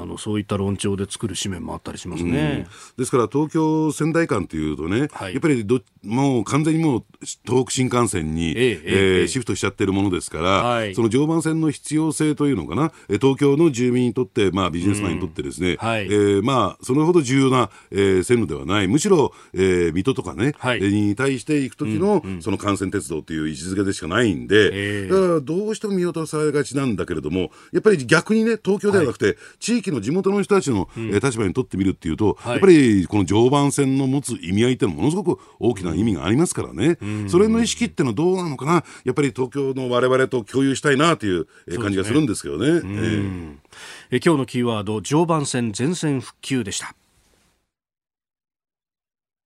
S1: あのそういった論調で作る紙面もあったりしますね、
S4: うん、ですから東京仙台間というとね、はい、やっぱりどもう完全にもう東北新幹線に、ええシフトしちゃってるものですから、はい、その常磐線の必要性というのかな、東京の住民にとって、まあ、ビジネスマンにとってですね、うん。はい、えー、まあ、それほど重要な、えー、線路ではない、むしろ、えー、水戸とかね、はい、に対して行く時の、うんうん、その幹線鉄道という位置づけでしかないんで、えー、だからどうしても見落とされがちなんだけれども、やっぱり逆にね、東京ではなくて、はい、地域の地元の人たちの、うん、立場にとってみるっていうと、やっぱりこの常磐線の持つ意味合いっていうのはものすごく大きな意味がありますからね、うん、それの意識っていうのはどうなのかな、やっぱり東京のわれわれと共有したいなという感じがするんですけどね。ねえー、
S1: え今日のキーワード、常磐線全線復旧でした。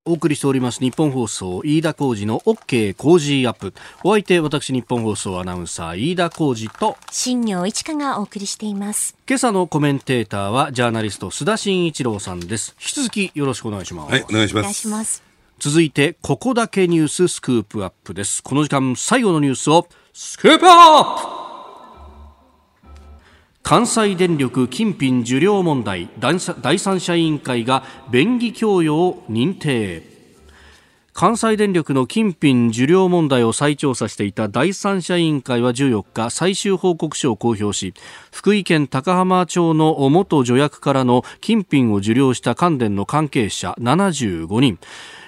S1: お送りしております日本放送飯田浩二の OK 工事アップ。お相手私日本放送アナウンサー飯田浩二と
S2: 新業一華がお送りしています。
S1: 今朝のコメンテーターはジャーナリスト須田慎一郎さんです。引き続きよろしくお願いします。
S4: はいお願いします。
S1: 続いてここだけニューススクープアップです。この時間最後のニュースをスクープアップ関西電力金品受領問題第三者委員会が便宜供与を認定。関西電力の金品受領問題を再調査していた第三者委員会は14日最終報告書を公表し福井県高浜町の元助役からの金品を受領した関電の関係者75人。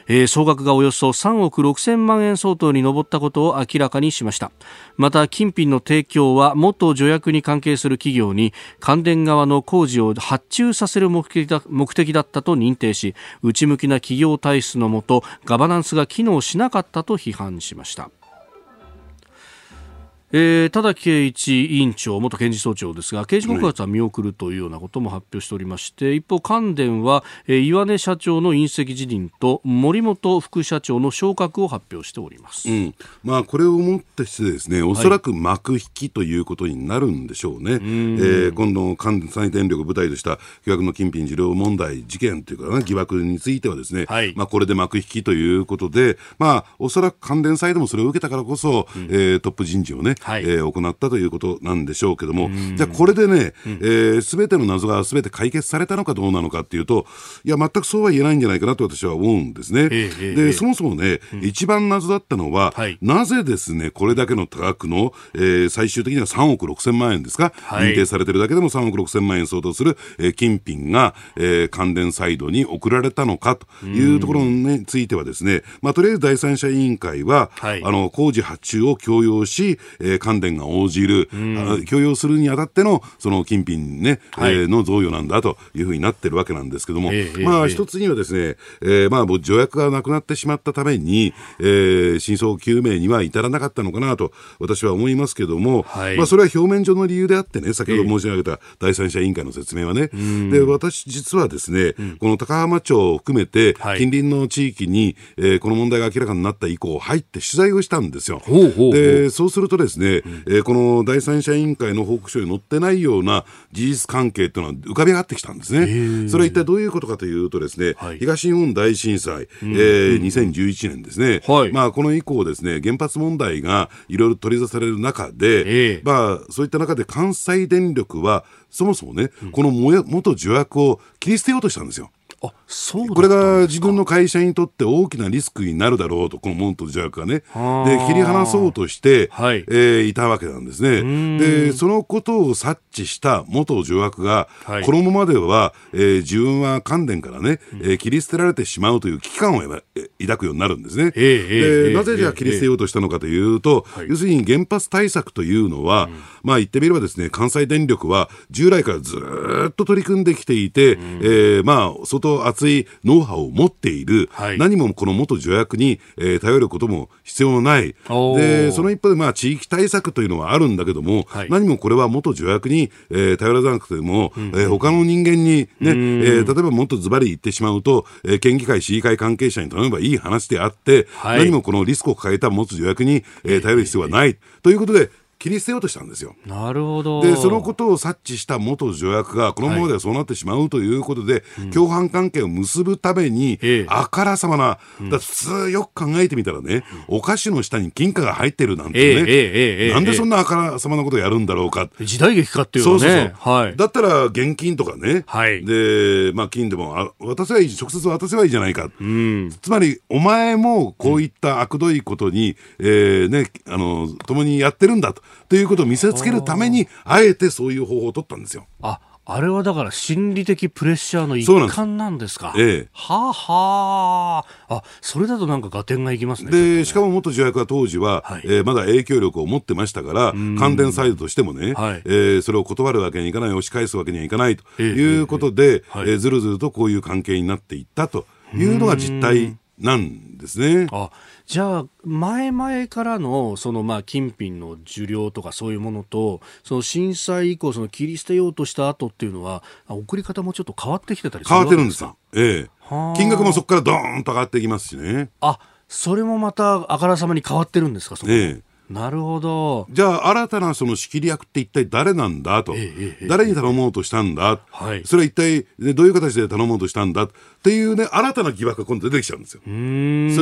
S1: えー、総額がおよそ3億6000万円相当に上ったことを明らかにしました。また金品の提供は元助役に関係する企業に関電側の工事を発注させる目的だ目的だったと認定し内向きな企業体質のもとガバナンスが機能しなかったと批判しました。えー、田崎圭一委員長、元検事総長ですが、刑事告発は見送るというようなことも発表しておりまして、一方、関電は、えー、岩根社長の隕石辞任と森本副社長の昇格を発表しております、
S4: うん、まあ、これをもってしてですね、おそらく幕引きということになるんでしょうね。はい、えー、今度、関西電力を舞台とした巨額の金品受領問題事件というか、ね、疑惑についてはですね、はい、まあ、これで幕引きということで、まあ、おそらく関電サイドもそれを受けたからこそ、うん、えー、トップ人事をね、はい、えー、行ったということなんでしょうけども、じゃあこれでね、す、うん、べ、えー、ての謎がすべて解決されたのかどうなのかっていうと、いや、全くそうは言えないんじゃないかなと私は思うんですね。で、そもそもね、うん、一番謎だったのは、はい、なぜですね、これだけの多額の、えー、最終的には3億6千万円ですか、はい、認定されてるだけでも3億6千万円相当する、えー、金品が、えー、関電サイドに送られたのかというところについてはですね、まあ、とりあえず第三者委員会は、はい、あの、工事発注を強要し、えー、関電が応じる、許容するにあたってのその金品ね、はい、えー、の贈与なんだというふうになってるわけなんですけども、えー、まあ、一つにはですね、えー、まあ、条約がなくなってしまったために、えー、真相究明には至らなかったのかなと私は思いますけども、はい、まあ、それは表面上の理由であってね、先ほど申し上げた第三者委員会の説明はね、で私、実はですね、うん、この高浜町を含めて、近隣の地域に、えー、この問題が明らかになった以降、入って取材をしたんですよ。ほうほうほう。でそうするとですね、うん、えー、この第三者委員会の報告書に載ってないような事実関係というのは浮かび上がってきたんですね。それは一体どういうことかというとですね、はい、東日本大震災、えー、2011年ですね、はい、まあ、この以降ですね、原発問題がいろいろ取り沙汰される中で、まあ、そういった中で関西電力は、そもそもね、うん、この元助役を切り捨てようとしたんですよ。あそうこれが自分の会社にとって大きなリスクになるだろうと、このモント邪悪がね、で切り離そうとして、はい、えー、いたわけなんですね。で、そのことを察知した元助悪が、はい、このままでは、えー、自分は関電からね、えー、切り捨てられてしまうという危機感を抱くようになるんですね。でなぜじゃあ切り捨てようとしたのかというと、要するに原発対策というのは、うん、まあ言ってみればですね、関西電力は従来からずっと取り組んできていて、うん、えー、まあ、外厚いノウハウを持っている、はい、何もこの元助役に、えー、頼ることも必要のない、でその一方で、まあ、地域対策というのはあるんだけども、はい、何もこれは元助役に、えー、頼らなくても、うん、えー、他の人間にね、えー、例えばもっとズバリ言ってしまうと、えー、県議会、市議会関係者に頼めばいい話であって、はい、何もこのリスクを抱えた元助役に、えー、頼る必要はない。ということで、切り捨てようとしたんですよ。
S1: なるほど。
S4: で、そのことを察知した元助役が、このままではそうなってしまうということで、はい、共犯関係を結ぶために、あからさまな、だ普通よく考えてみたらね、お菓子の下に金貨が入ってるなんてね、なんでそんなあからさまなことをやるんだろうか。
S1: 時代劇かっていうのね。そうそう
S4: そう。はい、だったら現金とかね、はい、で、まあ金でもあ渡せばいい、直接渡せばいいじゃないか。うん、つまり、お前もこういった悪どいことに、うん、えー、ね、あの、共にやってるんだと。ということを見せつけるために、あえてそういう方法を取ったんですよ。
S1: ああれはだから心理的プレッシャーの一環なんですか？
S4: すええ、
S1: はあはあ。あ、それだとなんか合点がいきますね。
S4: で、ね、しかも元助役は当時は、はい、えー、まだ影響力を持ってましたから、関電サイドとしてもね、はい、えー、それを断るわけにはいかない、押し返すわけにはいかないということで、ええええずるずるとこういう関係になっていったというのが実態なんですね。
S1: あじゃあ、前々からの、そのまあ、金品の受領とかそういうものと、その震災以降、その切り捨てようとした後っていうのは、送り方もちょっと変わってきてたりす
S4: る変わってるんですよ。ええ。金額もそこからドーンと上がっていきますしね。
S1: あ、それもまたあからさまに変わってるんですか、そええ。なるほど。
S4: じゃあ、新たなその仕切り役って一体誰なんだと、ええ、誰に頼もうとしたんだ、はい、それは一体、ね、どういう形で頼もうとしたんだっていうね、新たな疑惑が今度出てきちゃうんですよ。そ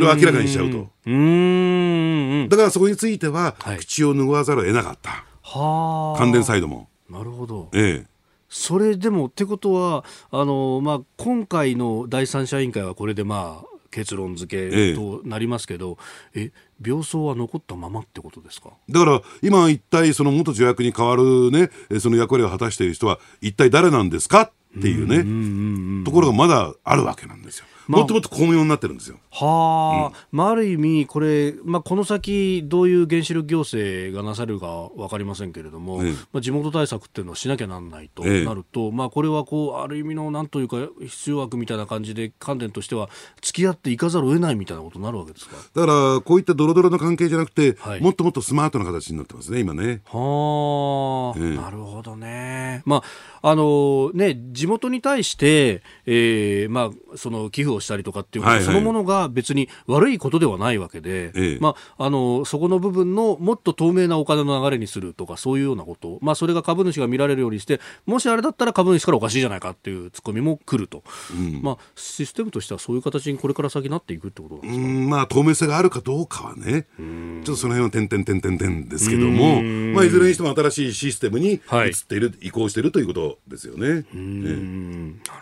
S4: れを明らかにしちゃうと。うだからそこについては、はい、口を拭わざるを得なかった。はあ。関連サイドも。
S1: なるほど。
S4: ええ。
S1: それでもってことはあの、まあ、今回の第三者委員会はこれで、まあ、結論付けとなりますけど、ええ病巣は残ったままってことですか？
S4: だから今一体その元助役に代わるねその役割を果たしている人は一体誰なんですか？っていうねところがまだあるわけなんですよ。まあ、もっともっと巧妙になってるんですよ。
S1: はあ、うん、まあ、ある意味、これ、まあ、この先、どういう原子力行政がなされるか分かりませんけれども、ええ、まあ、地元対策っていうのをしなきゃなんないとなると、え、まあ、これはこう、ある意味のなんというか、必要悪みたいな感じで、関連としては、付き合っていかざるを得ないみたいなことになるわけですか？
S4: だから、こういったドロドロの関係じゃなくて、はい、もっともっとスマートな形になってますね、今ね。
S1: はあ、なるほどね。まあ、あのね、地元に対して、えー、まあ、その寄付をしたりとかっていうことそのものが別に悪いことではないわけで、ええ、まあ、あのそこの部分のもっと透明なお金の流れにするとかそういうようなこと、まあ、それが株主が見られるようにしてもしあれだったら株主からおかしいじゃないかっていうツッコミも来ると、うん、まあ、システムとしてはそういう形にこれから先なっていくってことなんですか、
S4: まあ、透明性があるかどうかはね。ちょっとその辺は点々点々点ですけども、まあ、いずれにしても新しいシステムに移っている、はい、移行しているということですよね。うん、
S1: ねなるほど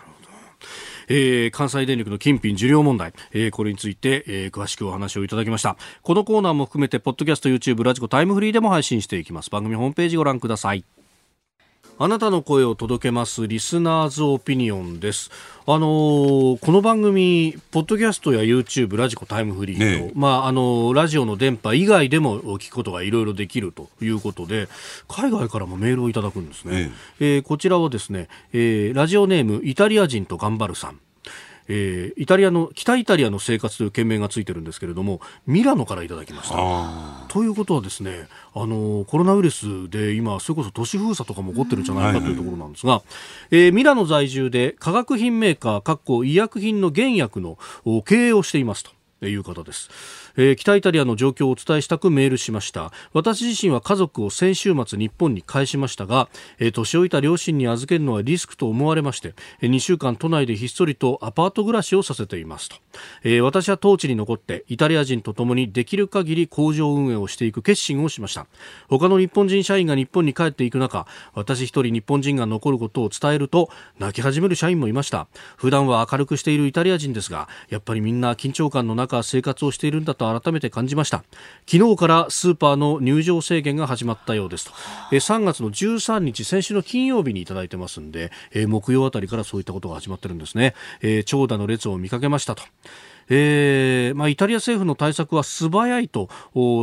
S1: えー、関西電力の金品受領問題、えー、これについて、えー、詳しくお話をいただきました。このコーナーも含めてポッドキャスト YouTube ラジコタイムフリーでも配信していきます。番組ホームページご覧ください。あなたの声を届けますリスナーズオピニオンです。あのー、この番組、ポッドキャストや YouTube、ラジコ、タイムフリーと、ね、まあ、あのー、ラジオの電波以外でも聞くことがいろいろできるということで、海外からもメールをいただくんですね。ねえー、こちらはですね、えー、ラジオネーム、イタリア人と頑張るさん。えー、イタリアの北イタリアの生活という件名がついてるんですけれどもミラノからいただきました。ということはですねあのコロナウイルスで今それこそ都市封鎖とかも起こってるんじゃないかというところなんですが、はいはい、えー、ミラノ在住で化学品メーカーかっこ医薬品の原薬の経営をしていますという方です。えー、北イタリアの状況をお伝えしたくメールしました。私自身は家族を先週末日本に返しましたが、えー、年老いた両親に預けるのはリスクと思われまして、えー、2週間都内でひっそりとアパート暮らしをさせていますと、えー、私は当地に残ってイタリア人と共にできる限り工場運営をしていく決心をしました。他の日本人社員が日本に帰っていく中私一人日本人が残ることを伝えると泣き始める社員もいました。普段は明るくしているイタリア人ですがやっぱりみんな緊張感の中生活をしているんだと改めて感じました。昨日からスーパーの入場制限が始まったようですと。3月の13日先週の金曜日にいただいてますんで木曜あたりからそういったことが始まってるんですね。長蛇の列を見かけましたと。えーまあ、イタリア政府の対策は素早いと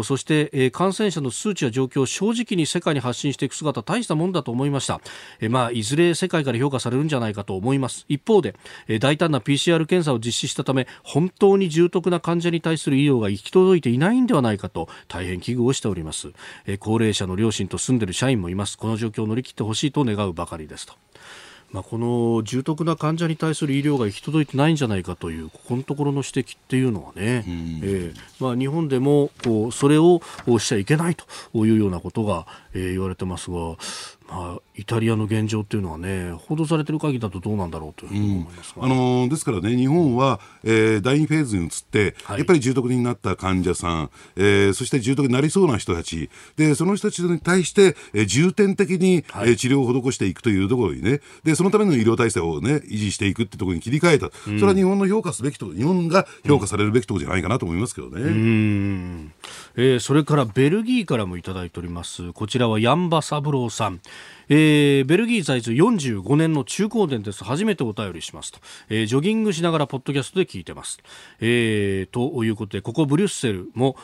S1: そして、えー、感染者の数値や状況を正直に世界に発信していく姿大したもんだと思いました、えーまあ、いずれ世界から評価されるんじゃないかと思います。一方で、えー、大胆な PCR 検査を実施したため本当に重篤な患者に対する医療が行き届いていないんではないかと大変危惧をしております、えー、高齢者の両親と住んでいる社員もいます。この状況を乗り切ってほしいと願うばかりですと。まあ、この重篤な患者に対する医療が行き届いてないんじゃないかというここのところの指摘っていうのはね、うん、えー、まあ、日本でもこうそれをしちゃいけないというようなことが、えー、言われてますが、まあ、イタリアの現状っていうのはね報道されてる限りだとどうなんだろうというふうに思います、
S4: うん、あのー、ですからね日本は、えー、第2フェーズに移って、はい、やっぱり重篤になった患者さん、えー、そして重篤になりそうな人たち。でその人たちに対して、えー、重点的に、はい、えー、治療を施していくというところにねでそのための医療体制をね維持していくってところに切り替えた、うん、それは日本の評価すべきと日本が評価されるべきところじゃないかなと思いますけどね、うん、
S1: えー、それからベルギーからもいただいております。こちらはヤンバ三郎さん。えー、ベルギー在住45年の中高年です。初めてお便りしますと。えー、ジョギングしながらポッドキャストで聞いてます。えー、ということで、ここブリュッセルも、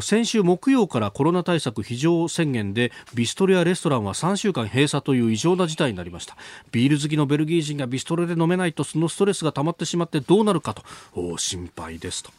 S1: 先週木曜からコロナ対策非常宣言で、ビストロやレストランは3週間閉鎖という異常な事態になりました。ビール好きのベルギー人がビストロで飲めないと、そのストレスが溜まってしまってどうなるかと、心配ですと。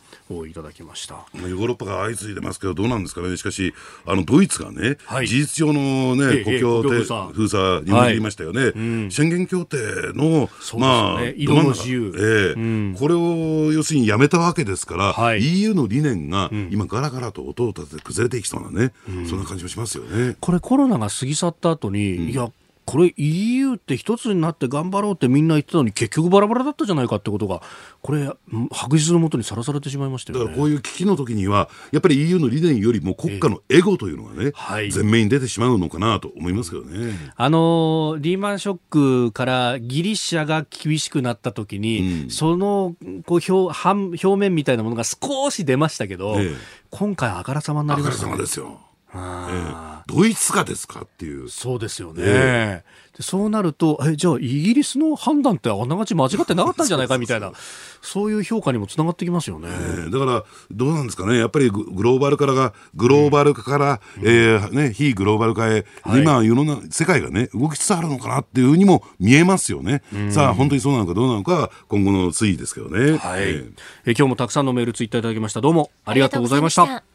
S1: いただきました
S4: ヨーロッパが相次いでますけど、どうなんですかね、しかし、あのドイツがね、はい、事実上の、ね、国境封鎖に踏りましたよね、はいうん、宣言協定の、まあ、
S1: 移動の自由、
S4: えー、うん、これを要するにやめたわけですから、はい、EU の理念が今、ガラガラと音を立てて崩れていきそうなね、うん、そんな感じもしますよね。
S1: これコロナが過ぎ去った後に、いやこれ EU って一つになって頑張ろうってみんな言ってたのに結局バラバラだったじゃないかってことがこれ白日のもとにさらされてしまいましたよ、
S4: ね、だからこういう危機の時にはやっぱり EU の理念よりも国家のエゴというのがね、えーはい、前面に出てしまうのかなと思いますけどね。
S1: あのリーマンショックからギリシャが厳しくなった時に、うん、そのこう表半表面みたいなものが少し出ましたけど、えー、今回あからさまになりました
S4: ね。あからさまですよえー、ドイツかですかっていう。
S1: そうですよね。えー、でそうなると、え、じゃあイギリスの判断ってあながち間違ってなかったんじゃないかみたいな、そういう評価にもつながってきますよね。
S4: えー、だから、どうなんですかね。やっぱりグローバルからが、グローバル化から、うん、えー、ね、非グローバル化へ、はい、今、世の中、世界がね、動きつつあるのかなっていうふうにも見えますよね。うん、さあ、本当にそうなのかどうなのか、今後の推移ですけどね。
S1: はい。えー、え今日もたくさんのメールツイッターいただきました。どうもありがとうございました。